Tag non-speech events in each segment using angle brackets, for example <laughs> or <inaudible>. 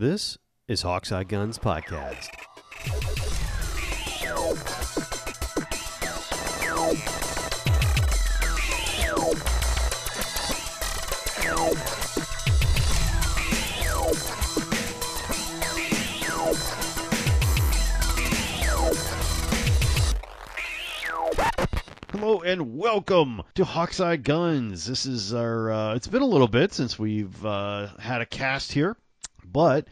This is Hawkseye Guns Podcast. Hello and welcome to Hawkseye Guns. This is our. Uh, it's been a little bit since we've uh, had a cast here, but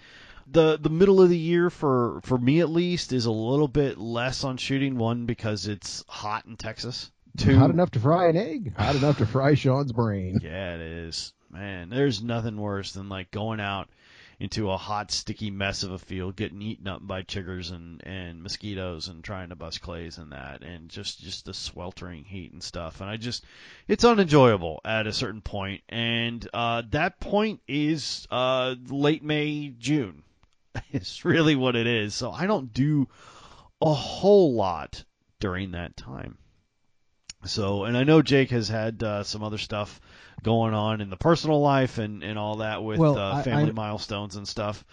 the the middle of the year for for me at least is a little bit less on shooting. One because it's hot in Texas. Two, Hot enough to fry an egg. Hot enough to fry Sean's brain. yeah, it is. Man, there's nothing worse than like going out into a hot, sticky mess of a field, getting eaten up by chiggers and, and mosquitoes, and trying to bust clays and that, and just just the sweltering heat and stuff. And I just, it's unenjoyable at a certain point, and uh, that point is uh, late May, June. <laughs> It's really what it is. So I don't do a whole lot during that time. So, and I know Jake has had uh, some other stuff going on in the personal life and, and all that with Well, uh, I- family I- milestones and stuff.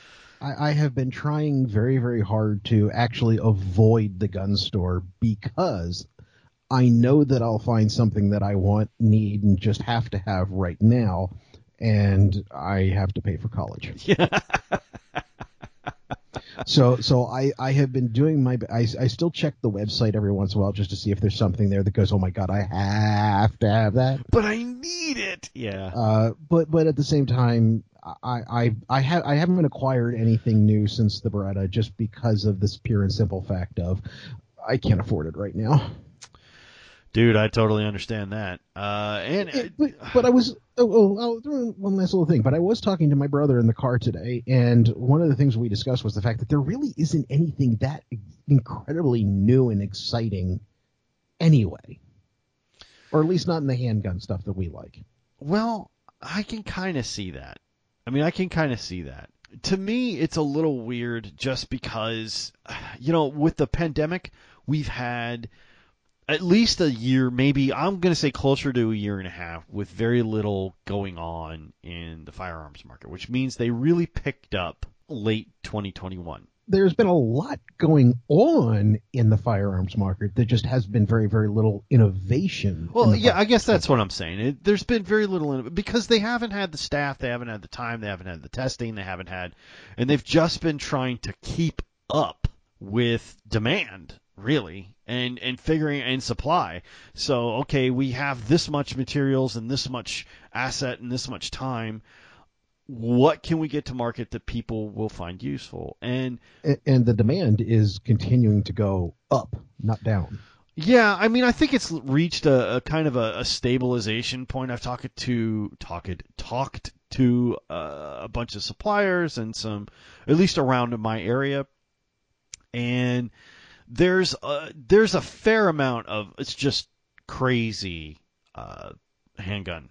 I, I have been trying very, very hard to actually avoid the gun store because I know that I'll find something that I want, need, and just have to have right now, and I have to pay for college. Yeah. <laughs> <laughs> so, so I, I have been doing my. I, I still check the website every once in a while just to see if there's something there that goes, oh my god, I have to have that. but I need it. Yeah. Uh, but but at the same time, I I I have I haven't acquired anything new since the Beretta just because of this pure and simple fact of I can't afford it right now. Dude, I totally understand that. Uh, and It- but, but I was oh, oh, oh there- one last little thing. But I was talking to my brother in the car today, and one of the things we discussed was the fact that there really isn't anything that incredibly new and exciting anyway, or at least not in the handgun stuff that we like. Well, I can kind of see that. I mean, I can kind of see that. To me, it's a little weird just because, you know, with the pandemic, we've had at least a year, maybe I'm going to say closer to a year and a half, with very little going on in the firearms market, which means they really picked up late 2021. there's been a lot going on in the firearms market. There just has been very, very little innovation. Well, the yeah, I guess that's what I'm saying. It, there's been very little in because they haven't had the staff, they haven't had the time, they haven't had the testing, they haven't had, and they've just been trying to keep up with demand, really, and and figuring and supply. So, okay, we have this much materials and this much asset and this much time. What can we get to market that people will find useful? And A- and the demand is continuing to go up, not down. Yeah, I mean, I think it's reached a, a kind of a, a stabilization point. I've talked to talked talked to uh, a bunch of suppliers and some, at least around my area, and there's a, there's a fair amount of it's just crazy uh, handgun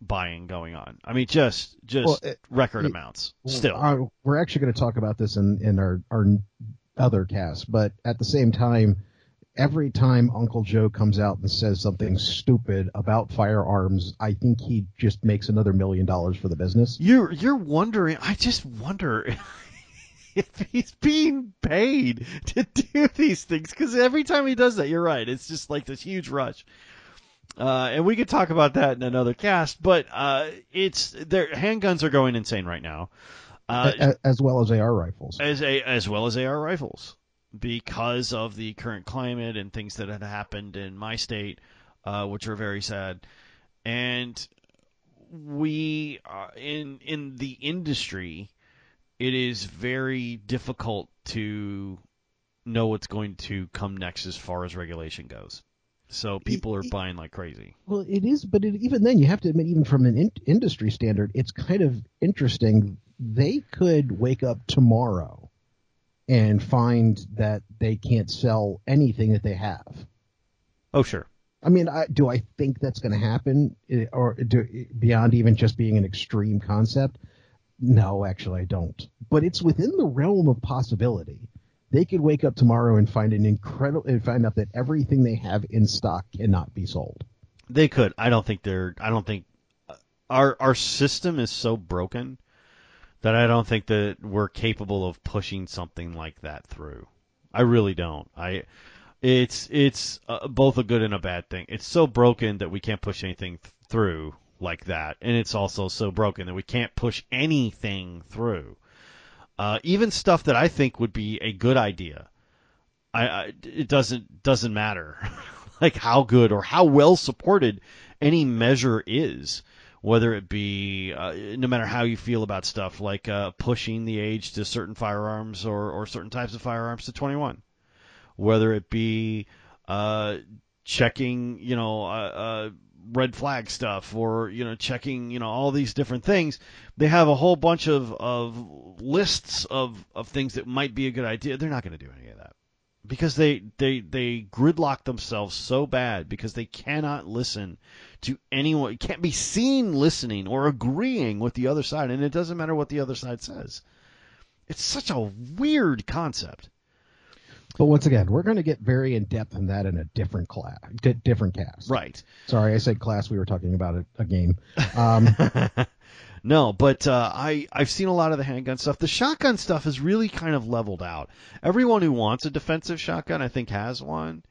buying going on. I mean, just just Well, it- record it- amounts still. Uh, we're actually going to talk about this in in our our other cast, but at the same time. Every time Uncle Joe comes out and says something stupid about firearms, I think he just makes another million dollars for the business. You're you're wondering. I just wonder <laughs> <laughs> he's being paid to do these things because every time he does that, you're right. It's just like this huge rush. Uh, and we could talk about that in another cast, but uh, it's their handguns are going insane right now, uh, a- as well as AR rifles. as a as well as AR rifles because of the current climate and things that had happened in my state, uh, which are very sad. And we in in the industry, it is very difficult to know what's going to come next as far as regulation goes. So people are buying like crazy. Well, it is, but it, even then, you have to admit, even from an in- industry standard, it's kind of interesting. They could wake up tomorrow and find that they can't sell anything that they have. Oh sure. I mean, I, do I think that's going to happen, Eh, or do, beyond even just being an extreme concept? No, actually, I don't. But it's within the realm of possibility. They could wake up tomorrow and find an incredible and find out that everything they have in stock cannot be sold. They could. I don't think they're. I don't think our our system is so broken that I don't think that we're capable of pushing something like that through. I really don't. I it's it's uh, both a good and a bad thing. It's so broken that we can't push anything th- through like that, and it's also so broken that we can't push anything through. Uh, even stuff that I think would be a good idea, I, I it doesn't doesn't matter, <laughs> like how good or how well supported any measure is whether it be uh, no matter how you feel about stuff like uh, pushing the age to certain firearms or, or certain types of firearms to 21, whether it be uh, checking, you know, uh, uh, red flag stuff or you know checking, you know, all these different things. They have a whole bunch of of lists of of things that might be a good idea. They're not going to do any of that because they they they gridlock themselves so bad because they cannot listen to anyone can't be seen listening or agreeing with the other side and it doesn't matter what the other side says it's such a weird concept but once again we're going to get very in depth in that in a different class different cast right sorry i said class we were talking about a, a game um, No, but uh, I I've seen a lot of the handgun stuff. The shotgun stuff is really kind of leveled out. Everyone who wants a defensive shotgun, I think, has one.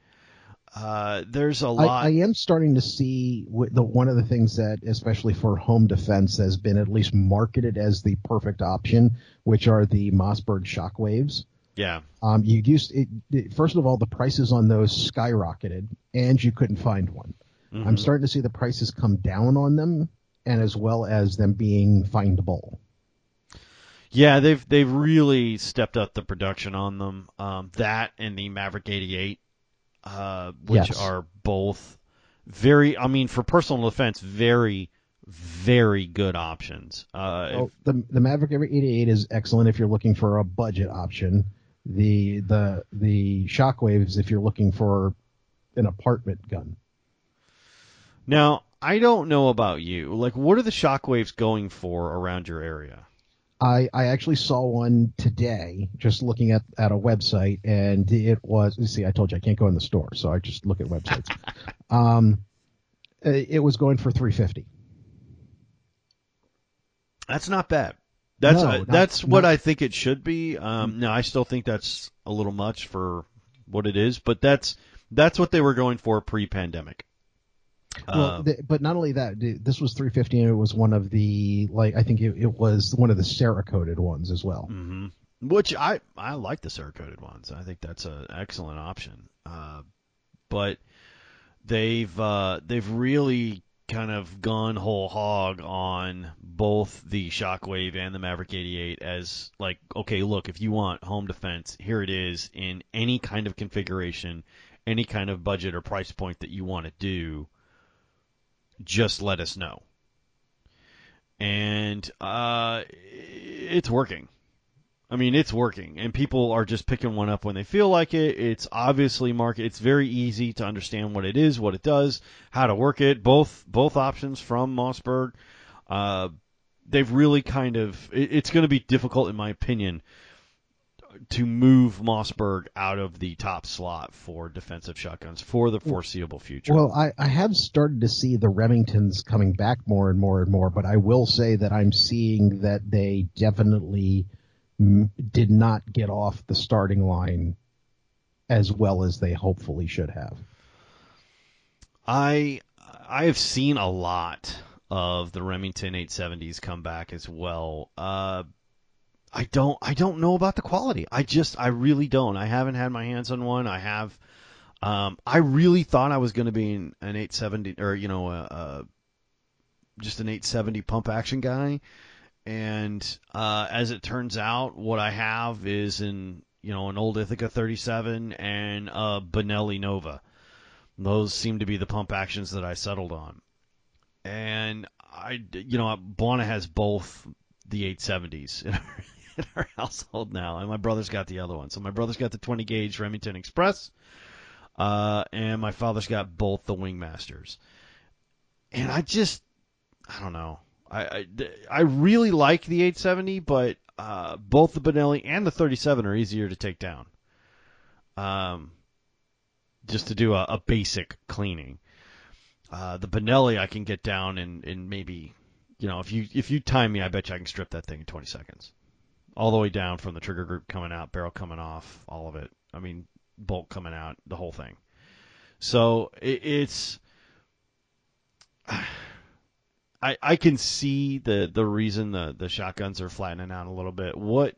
Uh, there's a lot. I, I, am starting to see the one of the things that, especially for home defense, has been at least marketed as the perfect option, which are the Mossberg shockwaves. Yeah. Um, you used it, it, first of all, the prices on those skyrocketed, and you couldn't find one. Mm-hmm. I'm starting to see the prices come down on them, and as well as them being findable. Yeah, they've they've really stepped up the production on them. Um, that and the Maverick 88 uh, which yes. are both very, I mean, for personal defense, very, very good options. Uh, oh, the the Maverick 88 is excellent if you're looking for a budget option. The the the Shockwaves if you're looking for an apartment gun. Now, I don't know about you. Like, what are the Shockwaves going for around your area? I, I actually saw one today, just looking at, at a website, and it was. See, I told you I can't go in the store, so I just look at websites. <laughs> um, it was going for three fifty. That's not bad. That's no, uh, not, that's what I think it should be. Um, no, I still think that's a little much for what it is, but that's that's what they were going for pre-pandemic. Well, uh, the, but not only that, this was 350, and it was one of the like I think it, it was one of the Cerakoted ones as well. Mm-hmm. Which I I like the Cerakoted ones. I think that's an excellent option. Uh, but they've uh, they've really kind of gone whole hog on both the Shockwave and the Maverick 88 as like okay, look, if you want home defense, here it is in any kind of configuration, any kind of budget or price point that you want to do just let us know. And uh, it's working. I mean, it's working, and people are just picking one up when they feel like it. It's obviously market. It's very easy to understand what it is, what it does, how to work it. Both both options from Mossberg. Uh, they've really kind of. It, it's going to be difficult, in my opinion, to move Mossberg out of the top slot for defensive shotguns for the foreseeable future. Well, I, I have started to see the Remingtons coming back more and more and more, but I will say that I'm seeing that they definitely m- did not get off the starting line as well as they hopefully should have. I I have seen a lot of the Remington 870s come back as well. Uh, I don't I don't know about the quality. I just I really don't. I haven't had my hands on one. I have um I really thought I was going to be an, an 870 or you know a, a just an 870 pump action guy and uh as it turns out what I have is in you know an old Ithaca 37 and a Benelli Nova. Those seem to be the pump actions that I settled on. And I you know Bwana has both the 870s <laughs> in our household now, and my brother's got the other one. So my brother's got the 20 gauge Remington Express, uh, and my father's got both the Wingmasters. And I just, I don't know. I, I, really like the 870, but uh, both the Benelli and the 37 are easier to take down. Um, just to do a, a basic cleaning. Uh, the Benelli I can get down in, in maybe you know, if you if you time me, I bet you I can strip that thing in 20 seconds, all the way down from the trigger group coming out, barrel coming off, all of it. I mean, bolt coming out, the whole thing. So it, it's. <sighs> I, I can see the, the reason the, the shotguns are flattening out a little bit. What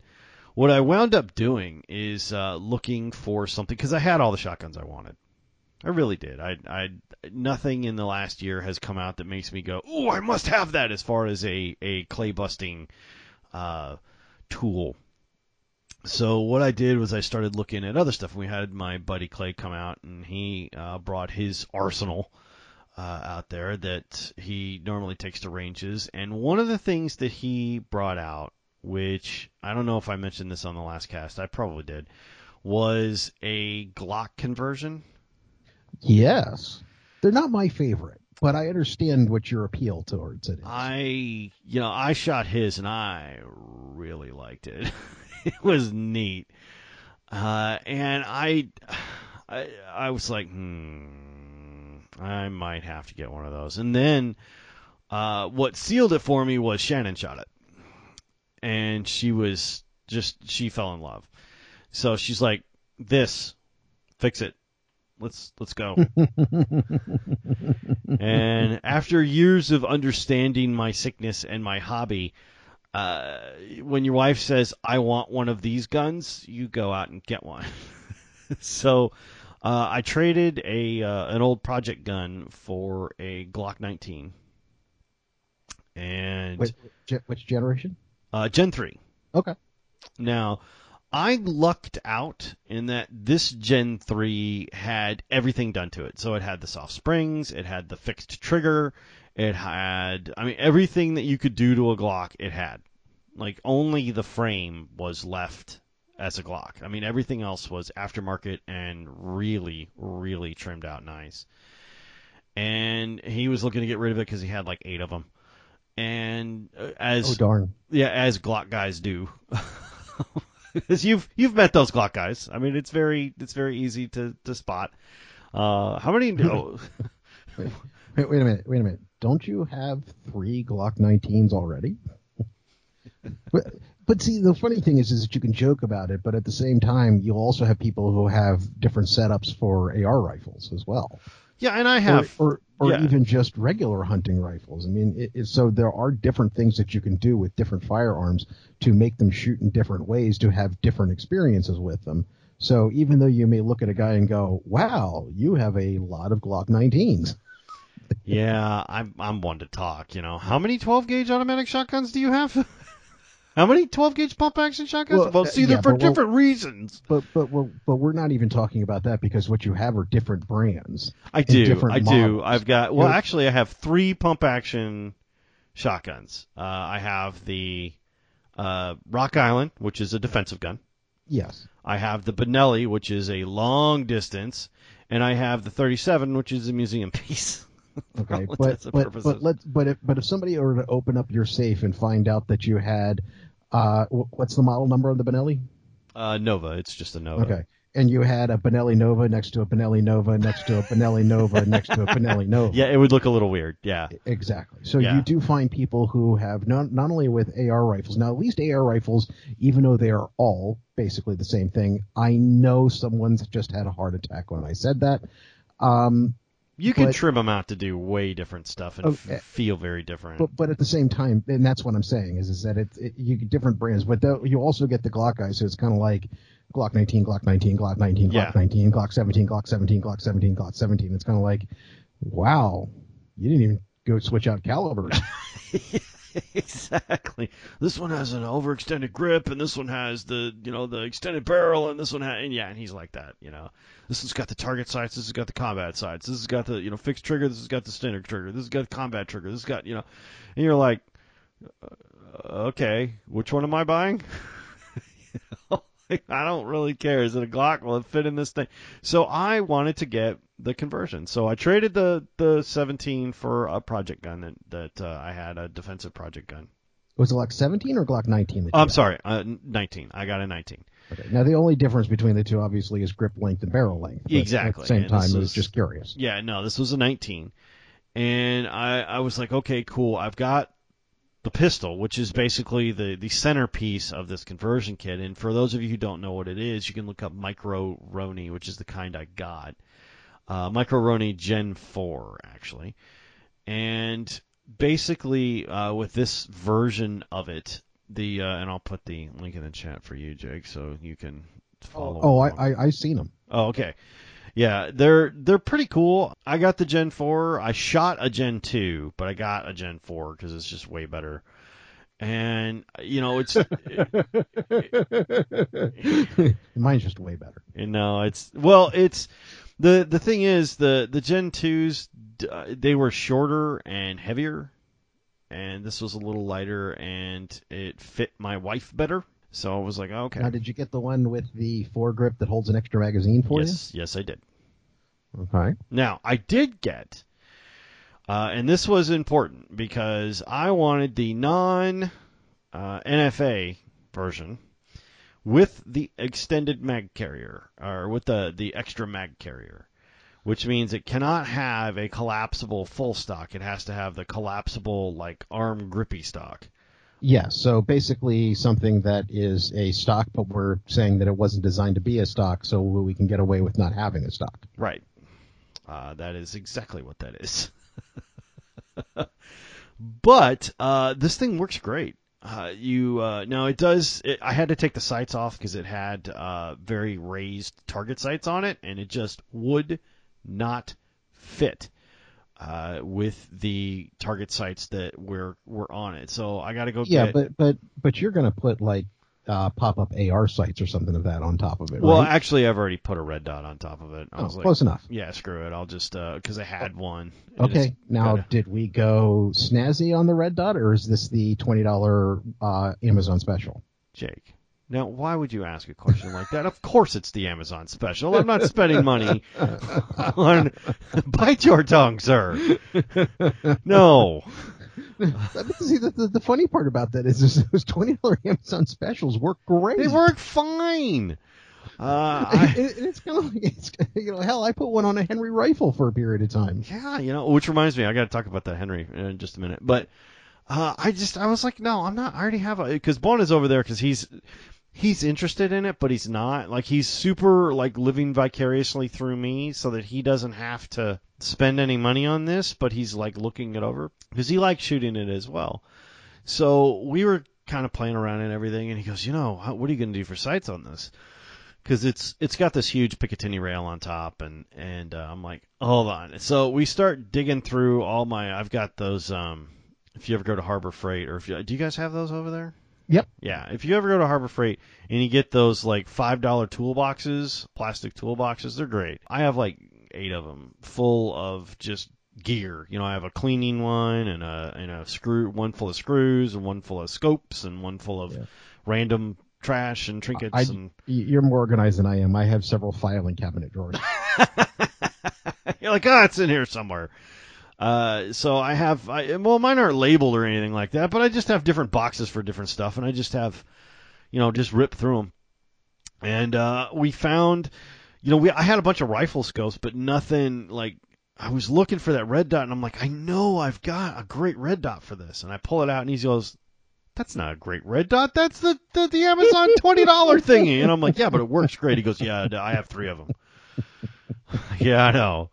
what I wound up doing is uh, looking for something because I had all the shotguns I wanted. I really did. I, I nothing in the last year has come out that makes me go, "Oh, I must have that." As far as a a clay busting uh, tool. So what I did was I started looking at other stuff. We had my buddy Clay come out, and he uh, brought his arsenal uh, out there that he normally takes to ranges. And one of the things that he brought out, which I don't know if I mentioned this on the last cast, I probably did, was a Glock conversion. Yes. They're not my favorite, but I understand what your appeal towards it is. I, you know, I shot his and I really liked it. <laughs> it was neat. Uh, and I, I, I was like, hmm, I might have to get one of those. And then, uh, what sealed it for me was Shannon shot it. And she was just, she fell in love. So she's like, this, fix it. Let's, let's go. <laughs> and after years of understanding my sickness and my hobby, uh, when your wife says, I want one of these guns, you go out and get one. <laughs> so, uh, I traded a uh, an old project gun for a Glock 19, and Which, which generation? uh, Gen 3. Okay. Now, I lucked out in that this Gen 3 had everything done to it. So it had the soft springs, it had the fixed trigger, it had, I mean, everything that you could do to a Glock, it had. Like, only the frame was left as a Glock. I mean, everything else was aftermarket and really, really trimmed out nice. And he was looking to get rid of it because he had like eight of them. And uh, as Oh darn. yeah, as Glock guys do. <laughs> Because you've you've met those Glock guys. I mean, it's very it's very easy to to spot. Uh, how many? <laughs> Oh, Wait, wait a minute. Wait a minute. Don't you have three Glock 19s already? <laughs> but, but see, the funny thing is, is that you can joke about it, but at the same time, you'll also have people who have different setups for AR rifles as well, yeah, and I have. or or, or yeah. even just regular hunting rifles. I mean, it, it, so there are different things that you can do with different firearms to make them shoot in different ways to have different experiences with them. So even though you may look at a guy and go, "Wow, you have a lot of Glock 19s," yeah, I'm I'm one to talk. You know, how many 12 gauge automatic shotguns do you have? <laughs> how many 12 gauge pump action shotguns? Well, Well, see, they're yeah, for but we'll- different reasons. But but we're, but we're not even talking about that because what you have are different brands. I do. different I do. I've got. Well, You're- actually, I have three pump action shotguns. Uh, I have the uh, Rock Island, which is a defensive gun. Yes. I have the Benelli, which is a long distance, and I have the 37, which is a museum piece. <laughs> <laughs> Okay. but but purposes. but let but if but if somebody were to open up your safe and find out that you had, uh, what's the model number of the Benelli? Uh, Nova, it's just a Nova. Okay. And you had a Benelli Nova next to a Benelli Nova next to a Benelli Nova <laughs> next to a Benelli Nova. Yeah, it would look a little weird. Yeah. Exactly. So Yeah. you do find people who have not not only with AR rifles. Now, at least AR rifles, even though they are all basically the same thing, I know someone's just had a heart attack when I said that. Um, You can But- trim them out to do way different stuff and Okay. f- eh, feel very different. but but at the same time, and that's what I'm saying is is that it's it, you get different brands, but though you also get the Glock guys. So it's kind of like Glock 19, Glock 19, Glock 19, Glock Yeah. 19, Glock 17, Glock 17, Glock 17, Glock 17. It's kind of like, wow, you didn't even go switch out calibers. <laughs> exactly. This one has an overextended grip, and this one has the you know the extended barrel, and this one has and yeah, and he's like that. You know, this one's got the target sights, this has got the combat sights, this has got the you know fixed trigger, this has got the standard trigger, this has got the combat trigger, this has got you know, and you're like, uh, okay, which one am I buying? You know, like, I don't really care. Is it a Glock? Will it fit in this thing? So I wanted to get the conversion. So I traded the the 17 for a project gun that that uh, I had a defensive project gun. Was it Glock 17 or Glock 19? Oh, I'm sorry, uh, 19. I got a 19. Okay. Now the only difference between the two, obviously, is grip length and barrel length. Exactly. At the same And time, was was- just curious. Yeah, no, this was a 19, and I I was like, okay, cool. I've got the pistol, which is basically the the centerpiece of this conversion kit. And for those of you who don't know what it is, you can look up Micro Roni, which is the kind I got. Uh, Micro Roni Gen 4, actually. And basically, uh, with this version of it, the uh, and I'll put the link in the chat for you, Jake, so you can follow. Oh, along. I, I I've seen them. Oh, okay. Yeah, they're they're pretty cool. I got the Gen 4. I shot a Gen 2, but I got a Gen 4 because it's just way better. And you know, it's <laughs> Mine's just way better. you know, it's well, it's the the thing is the the Gen 2s uh, they were shorter and heavier, and this was a little lighter and it fit my wife better. So I was like, okay, Now, did you get the one with the foregrip that holds an extra magazine for you? yes, yes, I did. Okay. Now, I did get, uh, and this was important because I wanted the non uh, NFA version with the extended mag carrier, or with the, the extra mag carrier, which means it cannot have a collapsible full stock. It has to have the collapsible, like, arm grippy stock. Yes. So basically, something that is a stock, but we're saying that it wasn't designed to be a stock, so we can get away with not having a stock. Right. Uh, that is exactly what that is. <laughs> but uh, this thing works great. Uh, you uh, now it does. It, I had to take the sights off because it had uh, very raised target sights on it, and it just would not fit uh, with the target sights that were were on it. So I got to go Yeah, get. but but but you're going to put like uh, pop up AR sights or something of that on top of it, well, right? actually, I've already put a red dot on top of it. I oh, was like, close enough. yeah, screw it. I'll just because I had one. Okay. Now, gotta- did we go snazzy on the red dot, or is this the twenty dollar uh, Amazon special? Jake. Now, why would you ask a question like that? Of course, it's the Amazon special. I'm not spending money <laughs> on. <laughs> Bite your tongue, sir. No. See, the, the, the funny part about that is, those twenty dollar Amazon specials work great. They work fine. Uh, I, <laughs> It- it's kind of like it's, you know, hell, I put one on a Henry rifle for a period of time. yeah, you know, which reminds me, I got to talk about that Henry in just a minute. But uh, I just, I was like, no, I'm not. I already have a because Bon is over there because he's he's interested in it, but he's not. Like he's super like living vicariously through me, so that he doesn't have to spend any money on this. But he's like looking it over because he likes shooting it as well. So we were kind of playing around and everything, and he goes, you know, what are you going to do for sights on this? Because it's it's got this huge Picatinny rail on top, and and uh, I'm like, hold on. So we start digging through all my. I've got those. Um, if you ever go to Harbor Freight, or if you, do you guys have those over there? Yep. Yeah, if you ever go to Harbor Freight and you get those like five dollar toolboxes, plastic toolboxes, they're great. I have like eight of them, full of just gear. You know, I have a cleaning one and a and a screw, one full of screws and one full of scopes and one full of Yeah. random trash and trinkets I- and. You're more organized than I am. I have several filing cabinet drawers. <laughs> You're like, oh, it's in here somewhere. Uh, so I have, I, well, mine aren't labeled or anything like that, but I just have different boxes for different stuff, and I just have, you know, just rip through them. And uh, we found, you know, we I had a bunch of rifle scopes, but nothing like. I was looking for that red dot, and I'm like, I know I've got a great red dot for this, and I pull it out, and he goes, "That's not a great red dot. That's the the, the Amazon <laughs> twenty dollar thingy." And I'm like, "Yeah, but it works great." He goes, "Yeah, I have three of them." <laughs> yeah, I know.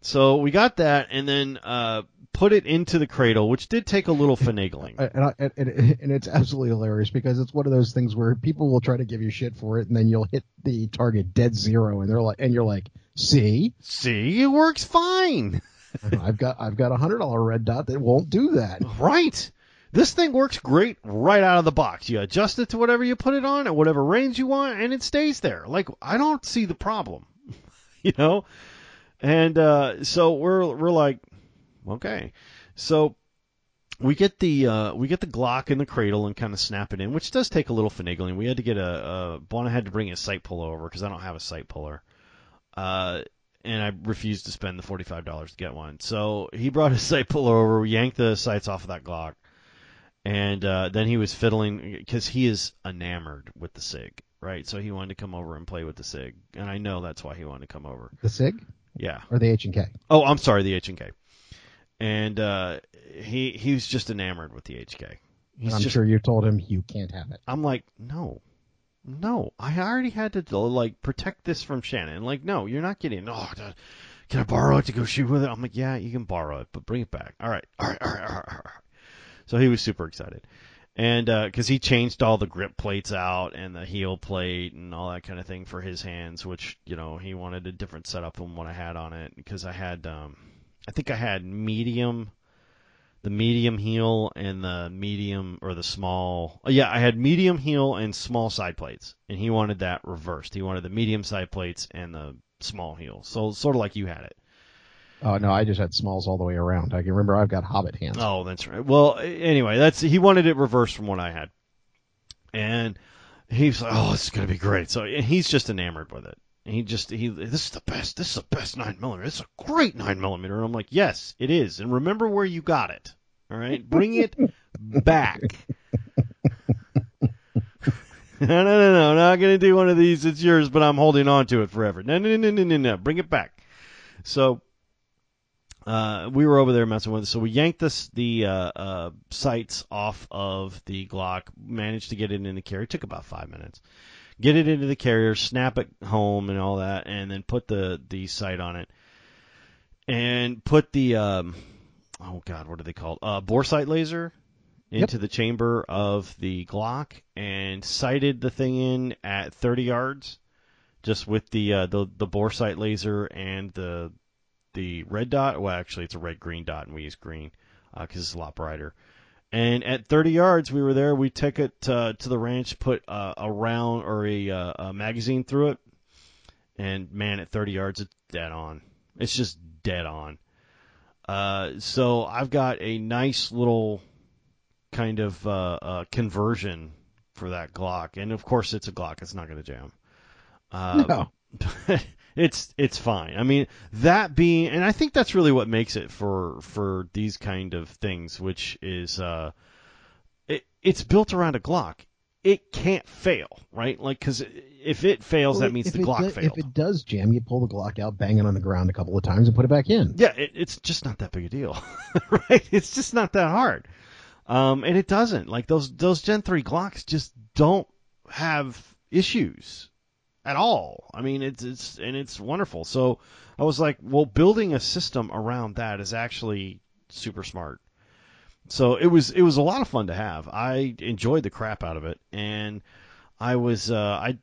So we got that, and then uh, put it into the cradle, which did take a little finagling. <laughs> and, I, and, and it's absolutely hilarious because it's one of those things where people will try to give you shit for it, and then you'll hit the target dead zero, and they're like, and you're like, see, See, it works fine. <laughs> I've got I've got a hundred dollar red dot that won't do that. Right. This thing works great right out of the box. You adjust it to whatever you put it on at whatever range you want, and it stays there. Like I don't see the problem, <laughs> you know. And uh, so we're we're like, okay. So we get the uh, we get the Glock in the cradle and kind of snap it in, which does take a little finagling. We had to get a, a Bona had to bring a sight puller over because I don't have a sight puller. Uh, and I refused to spend the forty five dollars to get one. So he brought his <laughs> sight puller over. Yanked the sights off of that Glock, and uh, then he was fiddling because he is enamored with the Sig, right? So he wanted to come over and play with the Sig, and I know that's why he wanted to come over. The Sig Yeah. or the H and K. Oh, I'm sorry, the H and K. And uh, he he was just enamored with the HK. He's I'm just, sure you told him you can't have it. I'm like, no, no. I already had to like protect this from Shannon. Like, no, you're not getting. Oh, can I borrow it to go shoot with it? I'm like, yeah, you can borrow it, but bring it back. All right, all right, all right, all right. All right. So he was super excited, and because he changed all the grip plates out and the heel plate and all that kind of thing for his hands, which you know he wanted a different setup than what I had on it because I had, um, I think I had medium the medium heel and the medium or the small. oh, Yeah, I had medium heel and small side plates, and he wanted that reversed. He wanted the medium side plates and the small heel. So sort of like you had it. Oh no, I just had smalls all the way around. I can remember I've got Hobbit hands. Oh, that's right. Well, anyway, that's he wanted it reversed from what I had, and he's like, "Oh, this is gonna be great." So and he's just enamored with it. And he just he this is the best. This is the best nine millimeter. This is a great nine millimeter. And I'm like, yes, it is. And remember where you got it. All right, bring it <laughs> back. <laughs> no, no, no, no. I'm not gonna do one of these. It's yours, but I'm holding on to it forever. No, no, no, no, no, no. Bring it back. So uh, we were over there messing with it. So we yanked this the uh, uh, sights off of the Glock. Managed to get it in the carrier. It took about five minutes. Get it into the carrier, snap it home, and all that, and then put the the sight on it, and put the um, oh god, what are they called? Uh, bore sight laser into the chamber of the Glock, and sighted the thing in at 30 yards, just with the uh, the the bore sight laser and the the red dot. Well, actually, it's a red green dot, and we use green because it's a lot brighter. And at 30 yards, we were there. We took it uh, to the ranch, put uh, a round or a, uh, a magazine through it, and man, at 30 yards, it's dead on. It's just dead on. Uh, so I've got a nice little kind of uh, uh, conversion for that Glock, and of course, it's a Glock. It's not going to jam. Uh, No. <laughs> <laughs> it's it's fine. I mean, that being, and I think that's really what makes it for for these kind of things, which is uh, it it's built around a Glock. It can't fail, right? Like, because if it fails, Well, that means the Glock do- failed. If it does jam, you pull the Glock out, bang it on the ground a couple of times, and put it back in. Yeah, it, it's just not that big a deal, <laughs> right? It's just not that hard, um, and it doesn't. Like those those Gen three Glocks just don't have issues at all. I mean, it's it's and it's wonderful. So I was like, well, building a system around that is actually super smart. So it was it was a lot of fun to have. I enjoyed the crap out of it, and I was uh, I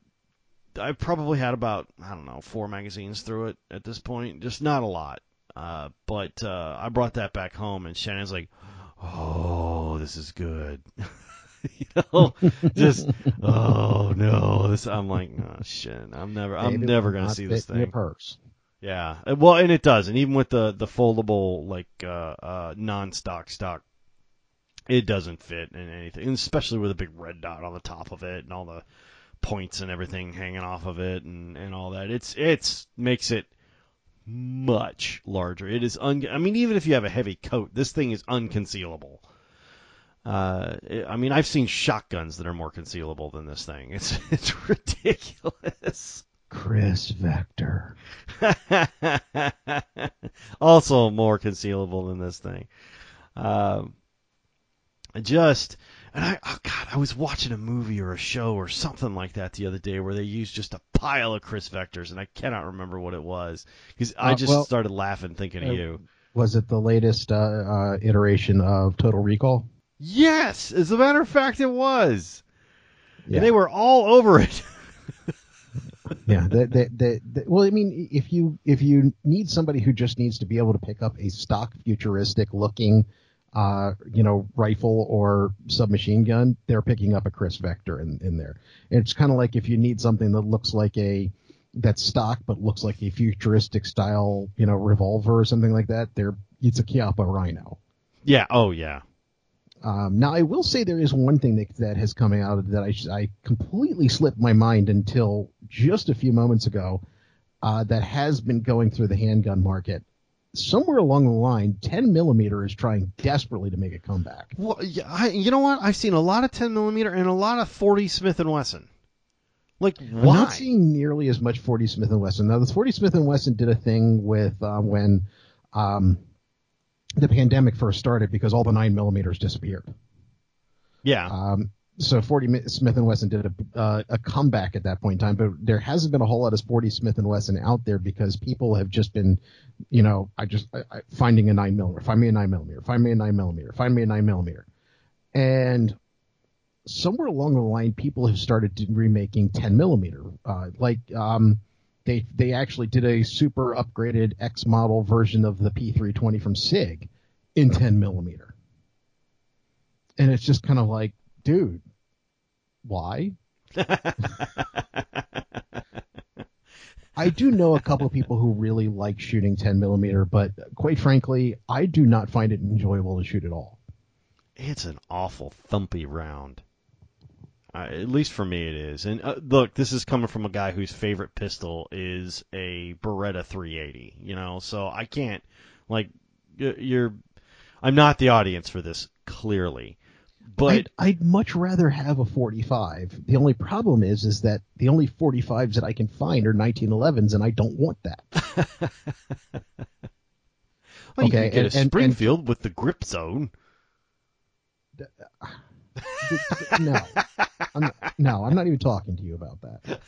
I probably had about I don't know four magazines through it at this point, just not a lot. Uh, but uh, I brought that back home, and Shannon's like, "Oh, this is good." <laughs> <laughs> you know, just <laughs> oh no, this. I'm like, oh shit, I'm never, I'm Maybe never gonna see this thing. purse. Yeah, Uh, well, and it does, and even with the the foldable like uh, uh, non-stock stock, it doesn't fit in anything, and especially with a big red dot on the top of it and all the points and everything hanging off of it and and all that. It's it's makes it much larger. It is un. I mean, even if you have a heavy coat, this thing is unconcealable. Uh, I mean, I've seen shotguns that are more concealable than this thing. It's <laughs> it's ridiculous. KRISS Vector. <laughs> also more concealable than this thing. Um, just and I oh god, I was watching a movie or a show or something like that the other day where they used just a pile of KRISS Vectors, and I cannot remember what it was because I Uh, just well, started laughing thinking of uh, you. Was it the latest uh, uh, iteration of Total Recall? Yes, as a matter of fact, it was. Yeah. And they were all over it. <laughs> yeah. That, that- well, I mean, if you if you need somebody who just needs to be able to pick up a stock futuristic looking, uh, you know, rifle or submachine gun, they're picking up a KRISS Vector in, in there. It's kind of like if you need something that looks like a that's stock but looks like a futuristic style, you know, revolver or something like that. They're it's a Chiappa Rhino. yeah. Oh yeah. Um, now, I will say there is one thing that, that has come out that I, I completely slipped my mind until just a few moments ago uh, that has been going through the handgun market. Somewhere along the line, 10 millimeter is trying desperately to make a comeback. Well, yeah, I, you know what? I've seen a lot of 10 millimeter and a lot of 40 Smith and Wesson. Like I'm why? not seeing nearly as much 40 Smith and Wesson. Now, the 40 Smith and Wesson did a thing with uh, when um, the pandemic first started because all the nine millimeters disappeared. Yeah. Um, so 40 Smith and Wesson did a uh, a comeback at that point in time, but there hasn't been a whole lot of 40 Smith and Wesson out there because people have just been, you know, I just I, I, finding a nine millimeter, find me a nine millimeter, find me a nine millimeter, find me a nine millimeter, and somewhere along the line, people have started remaking 10 millimeter, uh, like um, they they actually did a super upgraded X model version of the P320 from Sig in 10 millimeter, and it's just kind of like, dude, why? <laughs> I do know a couple of people who really like shooting 10 millimeter, but quite frankly, I do not find it enjoyable to shoot at all. it's an awful thumpy round. Uh, at least for me, it is. And uh, look, this is coming from a guy whose favorite pistol is a Beretta 380. You know, so I can't like you're. I'm not the audience for this clearly, but I'd, I'd much rather have a 45. The only problem is, is that the only 45s that I can find are 1911s, and I don't want that. <laughs> well, you okay, can get and- a and- and- Springfield with the grip zone. No, I'm not, no, I'm not even talking to you about that.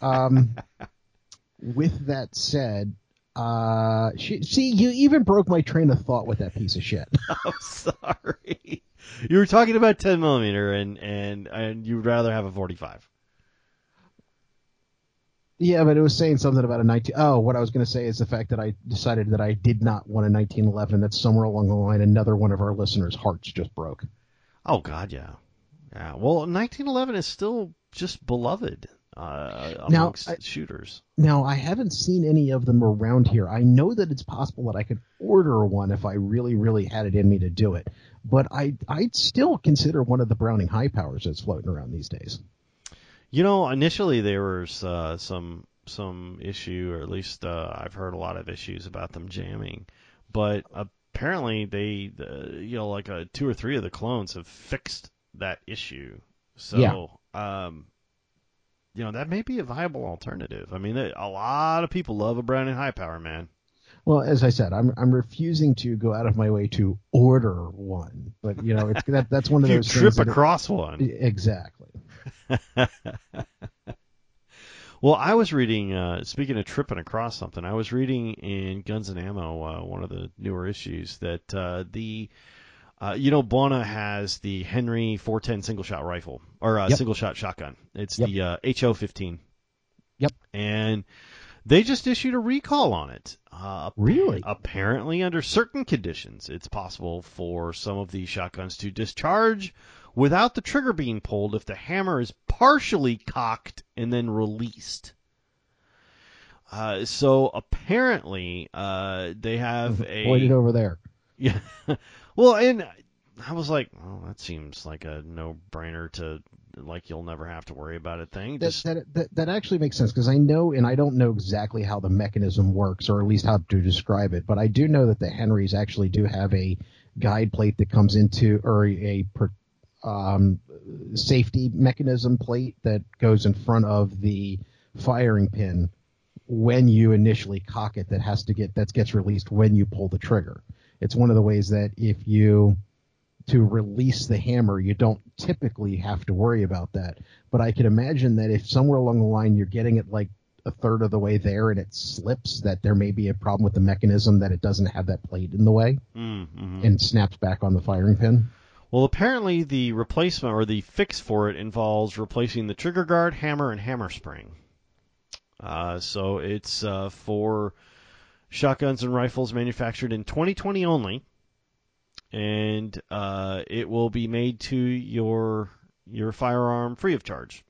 Um, with that said, uh, she, see, you even broke my train of thought with that piece of shit. <laughs> I'm sorry. You were talking about 10 millimeter, and and and you'd rather have a 45. Yeah, but it was saying something about a 19. Oh, what I was going to say is the fact that I decided that I did not want a 1911. That's somewhere along the line. Another one of our listeners' hearts just broke. Oh God, yeah, yeah. Well, 1911 is still just beloved uh, Now, amongst I- shooters. Now, I haven't seen any of them around here. I know that it's possible that I could order one if I really, really had it in me to do it. But I, I'd still consider one of the Browning high powers that's floating around these days. You know, initially there was uh, some some issue, or at least uh, I've heard a lot of issues about them jamming, but apparently they, uh, you know, like uh, two or three of the clones have fixed that issue. So, um, you know, that may be a viable alternative. I mean, a lot of people love a Browning high power, man. Well, as I said, I'm I'm refusing to go out of my way to order one. But you know, it's that that's one of If <laughs> you those trip things that it- across one. exactly. <laughs> Well, I was reading. Uh, speaking of tripping across something, I was reading in Guns and Ammo, uh, one of the newer issues, that uh, the uh, you know Bona has the Henry 410 single shot rifle or uh, Yep. single shot shotgun. It's Yep. the uh, HO15. Yep. And they just issued a recall on it. Uh, Really? apparently, under certain conditions, it's possible for some of these shotguns to discharge without the trigger being pulled if the hammer is partially cocked and then released. Uh, so apparently, uh, they have a Point it over there. <laughs> yeah. well, and I was like, well, that seems like a no-brainer to like you'll never have to worry about it thing. That, Just that, that that actually makes sense because I know, and I don't know exactly how the mechanism works, or at least how to describe it, but I do know that the Henrys actually do have a guide plate that comes into, or a, a um, safety mechanism plate that goes in front of the firing pin when you initially cock it. That has to get that gets released when you pull the trigger. It's one of the ways that if you to release the hammer, you don't typically have to worry about that. But I can imagine that if somewhere along the line you're getting it like a third of the way there and it slips, that there may be a problem with the mechanism that it doesn't have that plate in the way mm, mhm. and snaps back on the firing pin. Well, apparently the replacement or the fix for it involves replacing the trigger guard, hammer, and hammer spring. Uh, so it's uh, for shotguns and rifles manufactured in 2020 only, and uh, it will be made to your your firearm free of charge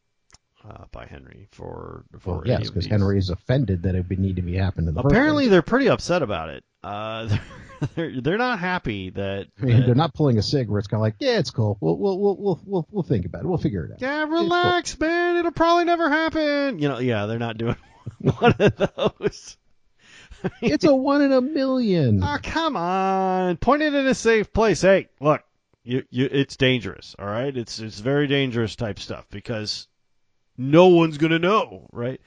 uh, by Henry for for Well, yes, because. Henry is offended that it would need to be happened in the Apparently, they're pretty upset about it. Uh, <laughs> they're they're not happy that. I mean, that- they're not pulling a sig where it's kind of like, yeah, it's cool. We'll we'll we'll we'll we'll, think about it. We'll figure it out. yeah, relax, man. It'll probably never happen. You know, yeah, they're not doing <laughs> one of those. <laughs> It's a one in a million. Oh, come on. Point it in a safe place. Hey, look, you, you, it's dangerous, all right? It's, it's very dangerous type stuff because no one's going to know, right?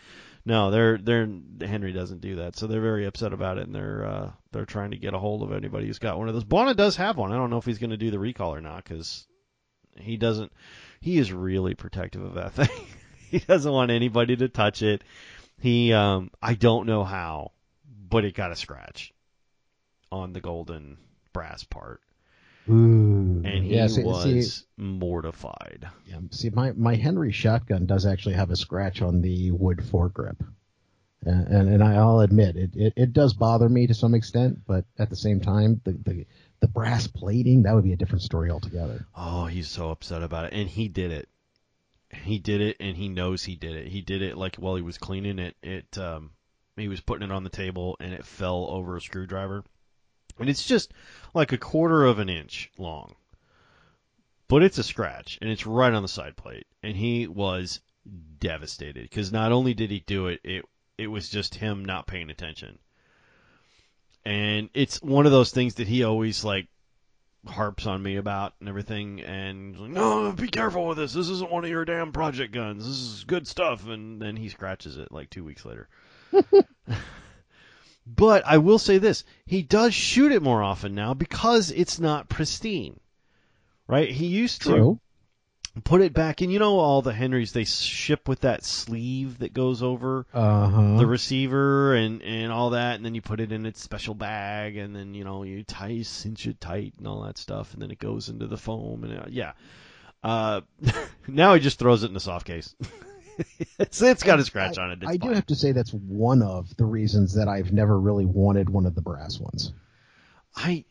No, they're they're Henry doesn't do that, so they're very upset about it, and they're uh, they're trying to get a hold of anybody who's got one of those. Buona does have one. I don't know if he's going to do the recall or not because he doesn't. He is really protective of that <laughs> thing. he doesn't want anybody to touch it. He, um, I don't know how, but it got a scratch on the golden brass part, Ooh. and he yeah, see, was see, mortified. yeah, see, my, my Henry shotgun does actually have a scratch on the wood foregrip. And, and, and I'll admit, it, it, it does bother me to some extent, but at the same time, the, the, the brass plating, that would be a different story altogether. Oh, he's so upset about it, and he did it. He did it, and he knows he did it. He did it like while he was cleaning it. It um, he was putting it on the table, and it fell over a screwdriver, and it's just like a quarter of an inch long, but it's a scratch, and it's right on the side plate, and he was devastated because not only did he do it, it it was just him not paying attention, and it's one of those things that he always like harps on me about and everything. And like, no be careful with this. This isn't one of your damn project guns. This is good stuff. And then he scratches it like two weeks later <laughs> but i will say this he does shoot it more often now because it's not pristine right he used to put it back in you know all the henrys they ship with that sleeve that goes over Uh huh. the receiver and and all that, and then you put it in its special bag, and then you know you tie cinch it tight and all that stuff, and then it goes into the foam, and uh, yeah. Uh, <laughs> now he just throws it in the soft case. <laughs> <laughs> it's it's got a scratch on it. It's I do have to say that's one of the reasons that I've never really wanted one of the brass ones. I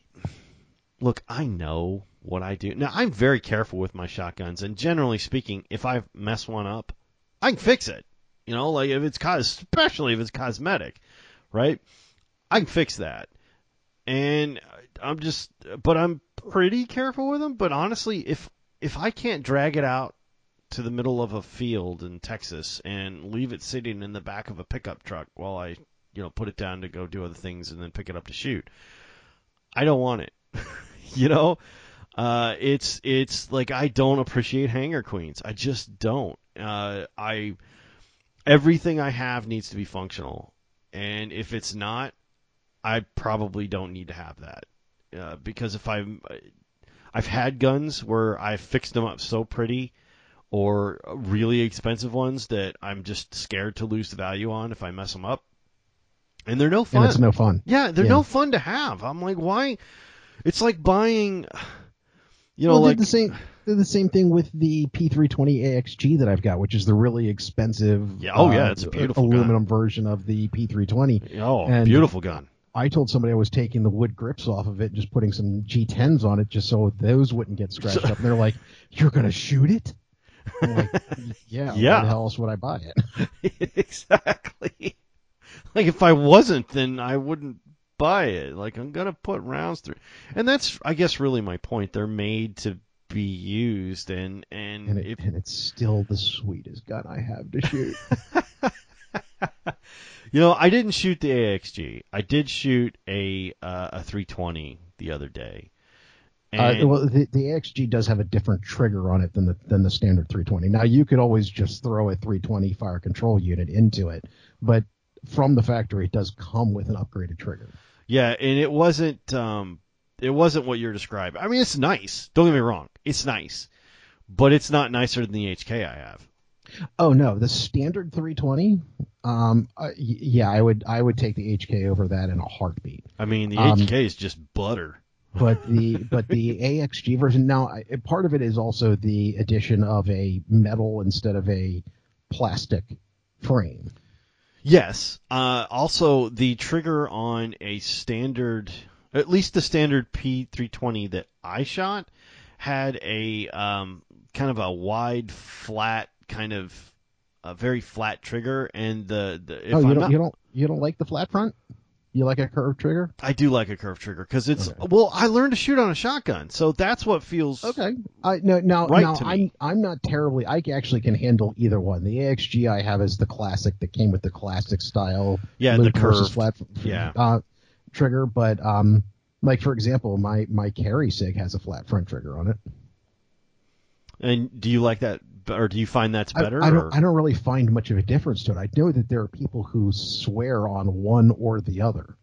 look. I know what I do. Now I'm very careful with my shotguns, and generally speaking, if I mess one up, I can fix it. You know, like if it's cos, especially if it's cosmetic, right? I can fix that. And I'm just, but I'm pretty careful with them. But honestly, if if I can't drag it out to the middle of a field in Texas and leave it sitting in the back of a pickup truck while I, you know, put it down to go do other things and then pick it up to shoot, I don't want it. <laughs> you know, uh, it's it's like I don't appreciate hanger queens. I just don't. Uh, I everything I have needs to be functional, and if it's not, I probably don't need to have that. Uh, because if I'm, I've had guns where I fixed them up so pretty, or really expensive ones that I'm just scared to lose the value on if I mess them up, and they're no fun. And it's no fun. Yeah, they're Yeah. no fun to have. I'm like, why? It's like buying, you know, well, like the same. They're the same thing with the P320 AXG that I've got, which is the really expensive. Yeah, oh, yeah, uh, it's a beautiful aluminum version of the P320. oh, and- beautiful gun. I told somebody I was taking the wood grips off of it and just putting some G10s on it just so those wouldn't get scratched <laughs> up. And they're like, "You're gonna shoot it?" Like, "Yeah. <laughs> Yeah. Why the hell else would I buy it?" <laughs> exactly. Like if I wasn't, then I wouldn't buy it. Like I'm gonna put rounds through, and that's I guess really my point. They're made to be used, and and, And, it, if and it's still the sweetest gun I have to shoot. <laughs> you know, I didn't shoot the AXG. I did shoot a uh, a 320 the other day. Uh, well, the, the AXG does have a different trigger on it than the than the standard 320. Now you could always just throw a 320 fire control unit into it, but from the factory it does come with an upgraded trigger. yeah, and it wasn't um it wasn't what you're describing. I mean, it's nice. Don't get me wrong, it's nice, but it's not nicer than the HK I have. Oh no, the standard 320. Um, uh, yeah, I would I would take the HK over that in a heartbeat. I mean, the Um, HK is just butter. But the but the AXG version now, I, part of it is also the addition of a metal instead of a plastic frame. Yes. Uh, also, the trigger on a standard, at least the standard P320 that I shot, had a um, kind of a wide, flat, kind of a very flat trigger, and the, the if oh, you I'm don't not, you don't you don't like the flat front? You like a curved trigger? I do like a curved trigger because it's Okay. well, I learned to shoot on a shotgun, so that's what feels Okay. I no now Right now I'm. I'm not terribly I actually can handle either one. The AXG I have is the classic that came with the classic style Yeah, the curved. flat Yeah. uh, trigger, but um like for example, my my carry sig has a flat front trigger on it. And do you like that or do you find that's better? I, or- don't. I don't really find much of a difference to it. I know that there are people who swear on one or the other.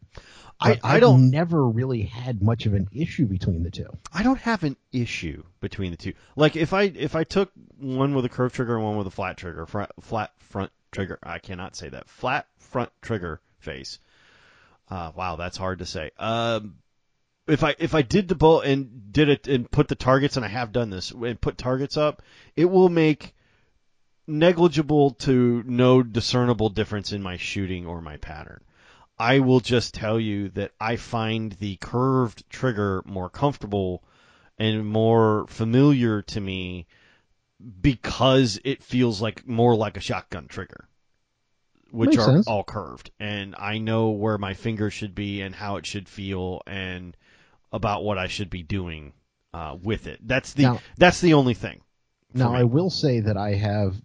I- I I've don't- never really had much of an issue between the two. I don't have an issue between the two. Like if I if I took one with a curved trigger and one with a flat trigger, front, flat front trigger, I cannot say that. Flat front trigger face. Uh, wow, that's hard to say. Um, if I if I did the bolt and did it and put the targets, and I have done this and put targets up, it will make negligible to no discernible difference in my shooting or my pattern. I will just tell you that I find the curved trigger more comfortable and more familiar to me because it feels like more like a shotgun trigger, which Makes are sense. all curved, and I know where my finger should be and how it should feel and about what I should be doing uh, with it. That's the Now- that's the only thing. Now, me. I will say that I have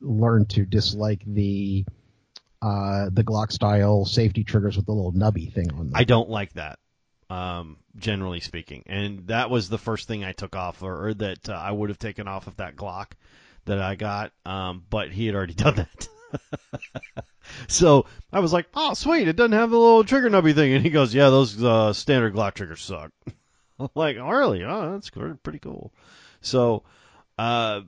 learned to dislike the uh, the Glock style safety triggers with the little nubby thing on them. I don't like that, um, generally speaking. And that was the first thing I took off, or, or that uh, I would have taken off of that Glock that I got. Um, but he had already <laughs> done that. <laughs> so I was like, "Oh, sweet! It doesn't have the little trigger nubby thing." And he goes, "Yeah, those uh, standard Glock triggers suck." I'm <laughs> like, "Oh, really? Oh, that's pretty cool." So, uh,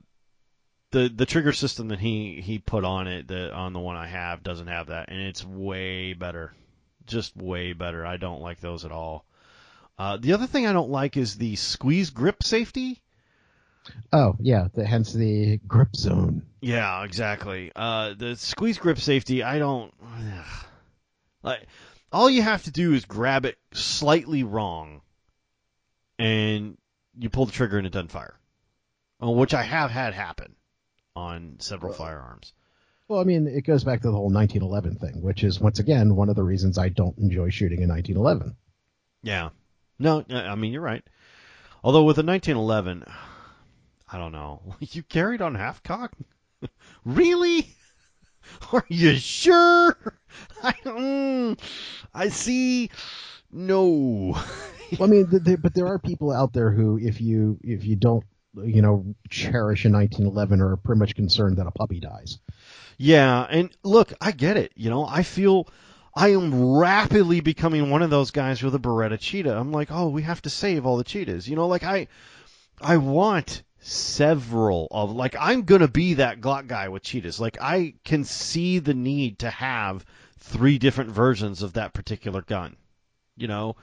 the the trigger system that he he put on it, the on the one I have, doesn't have that, and it's way better just way better. I don't like those at all. Uh, the other thing I don't like is the squeeze grip safety. Oh yeah, the, hence the grip zone. Yeah, exactly. Uh, the squeeze grip safety, I don't like. All you have to do is grab it slightly wrong, and you pull the trigger and it doesn't fire. Uh, which I have had happen on several Well- firearms. Well, I mean, it goes back to the whole 1911 thing, which is once again one of the reasons I don't enjoy shooting a 1911. Yeah. No, I I mean you're right. Although with a 1911, I don't know. <laughs> You carried on half cock? <laughs> really? <laughs> Are you sure? I mm, I see. No. Well, I mean, but there are people out there who, if you if you don't, you know, cherish a 1911, are pretty much concerned that a puppy dies. Yeah, and look, I get it. You know, I feel I am rapidly becoming one of those guys with a Beretta cheetah. I'm like, oh, we have to save all the cheetahs. You know, like I, I want several of like I'm gonna be that Glock guy with cheetahs. Like I can see the need to have three different versions of that particular gun. You know,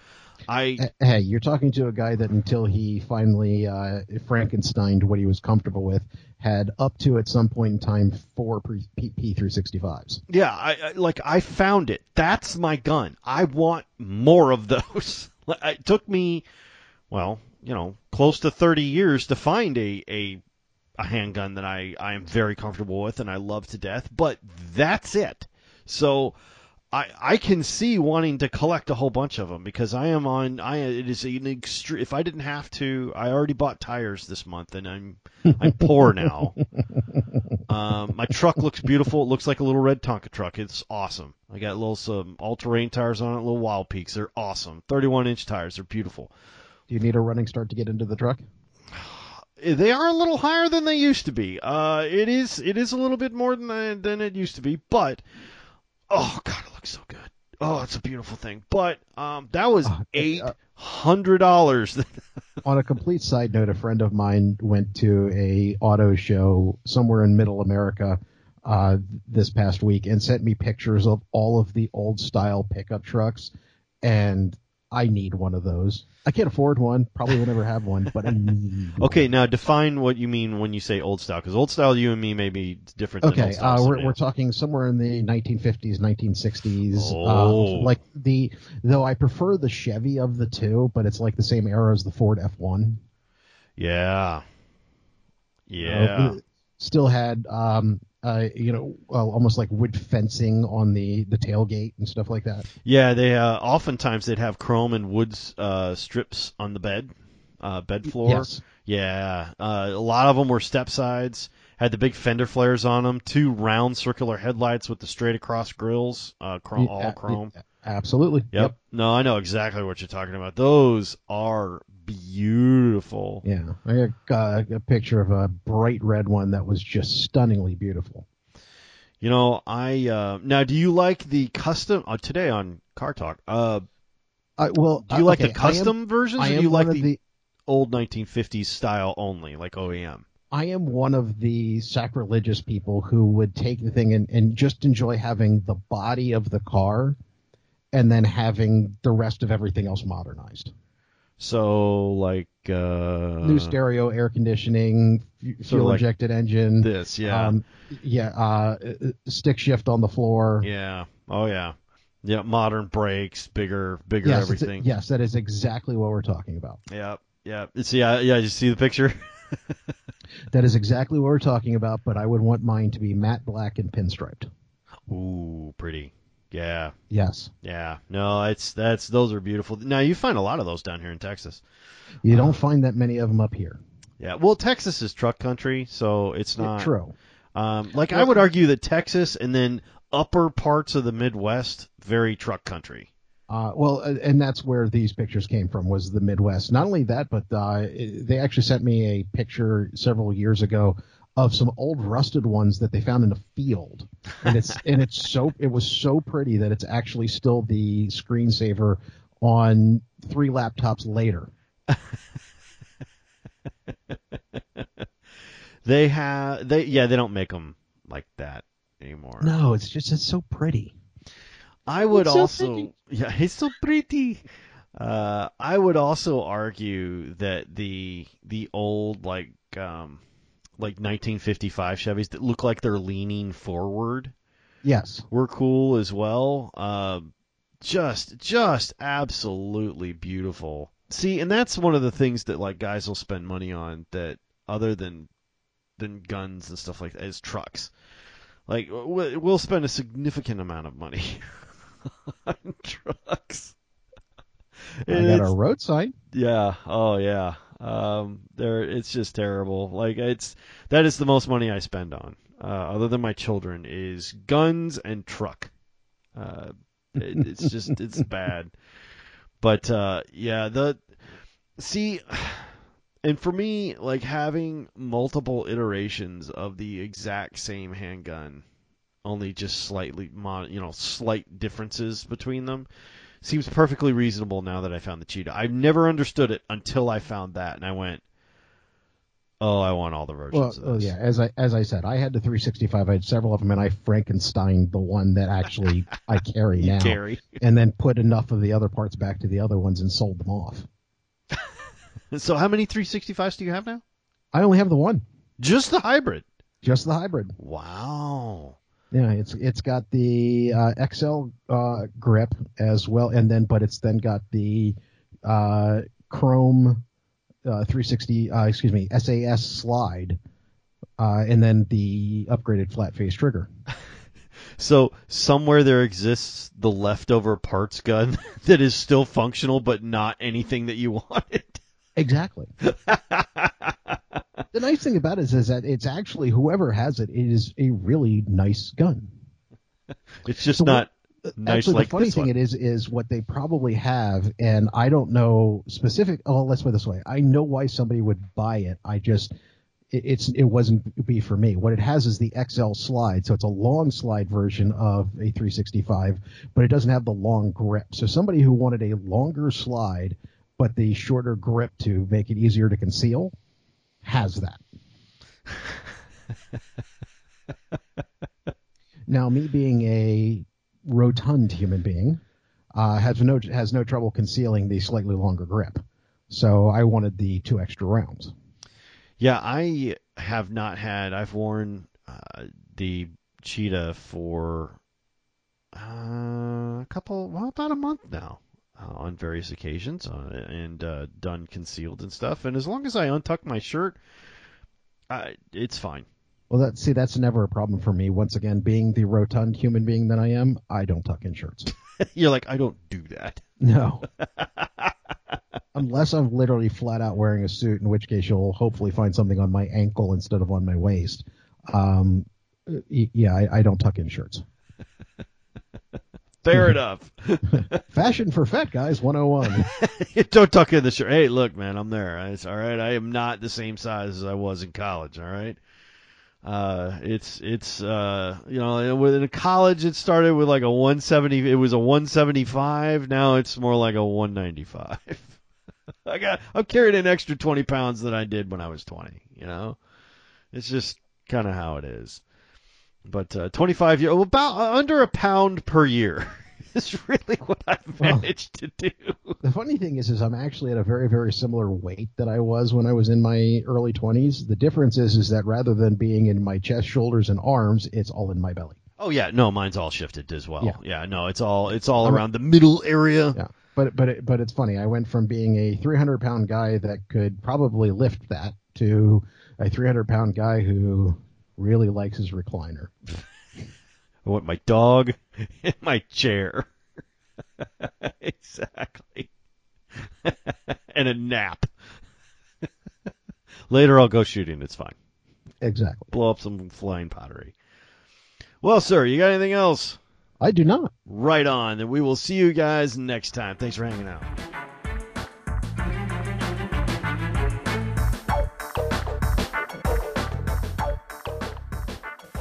I Hey, you're talking to a guy that until he finally uh, Frankensteined what he was comfortable with, had up to at some point in time four P- P- P365s. Yeah, I, I like I found it. That's my gun. I want more of those. <laughs> It took me, well, you know, close to 30 years to find a a, a handgun that I I am very comfortable with and I love to death. But that's it. So. I, I can see wanting to collect a whole bunch of them because I am on I it is an extreme if I didn't have to I already bought tires this month and I'm I'm poor now <laughs> um, my truck looks beautiful. It looks like a little red Tonka truck. It's awesome. I got little some all-terrain tires on it, little Wild Peaks. They're awesome. 31-inch tires. They're beautiful. Do you need a running start to get into the truck? They are a little higher than they used to be. Uh, it is it is a little bit more than than it used to be, but oh god, it looks so good. Oh, it's a beautiful thing. But um, that was Uh, eight uh, hundred dollars. <laughs> On a complete side note, a friend of mine went to a auto show somewhere in Middle America uh, this past week and sent me pictures of all of the old style pickup trucks, and I need one of those. I can't afford one, probably will never have one, but I need. <laughs> one. okay, now define what you mean when you say old style, because old style, you and me may be different. than Okay, uh, we're, we're talking somewhere in the 1950s, 1960s. Oh. Uh, like the though I prefer the Chevy of the two, but it's like the same era as the Ford F1. Yeah. Uh, Yeah. still had um uh you know well, almost like wood fencing on the the tailgate and stuff like that. Yeah, they uh, oftentimes they'd have chrome and wood uh, strips on the bed, uh, bed floor. Yes. Yeah, uh, a lot of them were step sides. Had the big fender flares on them. Two round circular headlights with the straight across grills, uh, chrome, all chrome. Absolutely. Yep. No, I know exactly what you're talking about. Those are beautiful. Yeah, I got uh, a picture of a bright red one that was just stunningly beautiful. You know, I uh, now do you like the custom uh, today on Car Talk? Uh, I, well, do you uh, like okay, the custom am, versions, or do you like of the, old 1950s style only, like OEM? I am one of the sacrilegious people who would take the thing and, and just enjoy having the body of the car and then having the rest of everything else modernized. So like uh, New stereo, air conditioning, fuel like injected engine. this, yeah, Um, yeah, uh, uh, stick shift on the floor. yeah, oh yeah, yeah, modern brakes, bigger, bigger yes, everything. yes, that is exactly what we're talking about. yeah, yeah. See, yeah, yeah. You see the picture? <laughs> That is exactly what we're talking about, but I would want mine to be matte black and pinstriped. Ooh, pretty. Yeah, Yes. yeah. No, it's that's those are beautiful. Now you find a lot of those down here in Texas. You don't find that many of them up here. Yeah, well, Texas is truck country, so it's not. True. Um, like I would argue that Texas and then upper parts of the Midwest very truck country. Uh, well, uh, and that's where these pictures came from was the Midwest. Not only that, but uh, they actually sent me a picture several years ago of some old rusted ones that they found in a field, and it's <laughs> and it's so it was so pretty that it's actually still the screensaver on three laptops later. <laughs> They have they yeah they don't make them like that anymore. No, it's just it's so pretty. I would It's also pretty. yeah it's so pretty. Uh, I would also argue that the the old like um like 1955 Chevys that look like they're leaning forward Yes. were cool as well. Uh, just just absolutely beautiful. See, and that's one of the things that like guys will spend money on that other than than guns and stuff like that is trucks. Like we- we'll spend a significant amount of money <laughs> on trucks. I got it's- a road sign. yeah. Oh yeah. Um, there. It's just terrible. Like it's that is the most money I spend on, uh, other than my children, is guns and truck. Uh, it, it's just <laughs> it's bad. But uh, yeah, the see, <sighs> and for me, like having multiple iterations of the exact same handgun, only just slightly, mod, you know, slight differences between them seems perfectly reasonable now that I found the cheetah. I've never understood it until I found that, and I went, "Oh, I want all the versions oh of this." yeah, as I as I said, I had the 365. I had several of them, and I Frankenstein the one that actually I carry <laughs> You now, carry. and then put enough of the other parts back to the other ones and sold them off. <laughs> So, how many 365s do you have now? I only have the one, Just the hybrid. just the hybrid. Wow. Yeah, it's it's got the uh, XL uh, grip as well, and then but it's then got the uh, Chrome uh, 360, uh, excuse me, SAS slide, uh, and then the upgraded flat face trigger. <laughs> So somewhere there exists the leftover parts gun <laughs> that is still functional, but not anything that you <laughs> wanted. Exactly. The nice thing about it is, is that it's actually whoever has it, it is a really nice gun. <laughs> It's just So not uh, nice actually, like the funny thing one. it is is what they probably have, and I don't know specific. Oh, let's put it this way: I know why somebody would buy it. I just it, it's it wasn't be for me. What it has is the XL slide, so it's a long slide version of a 365, but it doesn't have the long grip. So somebody who wanted a longer slide but the shorter grip to make it easier to conceal has that. now, me being a rotund human being, uh, has no has no trouble concealing the slightly longer grip. So I wanted the two extra rounds. Yeah, I have not had. I've worn uh, the cheetah for uh, a couple, well, about a month now, uh, on various occasions, uh, and uh, done concealed and stuff. And as long as I untuck my shirt, I, it's fine. Well, that see, that's never a problem for me. Once again, being the rotund human being that I am, I don't tuck in shirts. <laughs> You're like, I don't do that. No. <laughs> Unless I'm literally flat out wearing a suit, in which case you'll hopefully find something on my ankle instead of on my waist. Um, yeah, I, I don't tuck in shirts. Fair enough. <laughs> Fashion for fat guys 101. <laughs> Don't tuck in the shirt. Hey, look, man, I'm there. It's all right. I am not the same size as I was in college. All right. Uh, it's it's uh, you know, within college it started with like a 170. It was a 175. Now it's more like a 195. <laughs> I got I'm carrying an extra 20 pounds than I did when I was 20. You know, it's just kind of how it is. But uh, 25 year about uh, under a pound per year <laughs> is really what I've Well, managed to do. the funny thing is, is I'm actually at a very, very similar weight that I was when I was in my early 20s. The difference is, is that rather than being in my chest, shoulders, and arms, it's all in my belly. Oh yeah, no, mine's all shifted as well. Yeah. no, it's all it's all I'm- around the middle area. Yeah. But but it, but it's funny. I went from being a 300 pound guy that could probably lift that to a 300 pound guy who really likes his recliner. <laughs> I want my dog <laughs> in my chair. <laughs> exactly. and a nap. Later I'll go shooting, it's fine. Exactly. Blow up some flying pottery. Well, sir, you got anything else? I do not. Right on. And we will see you guys next time. Thanks for hanging out.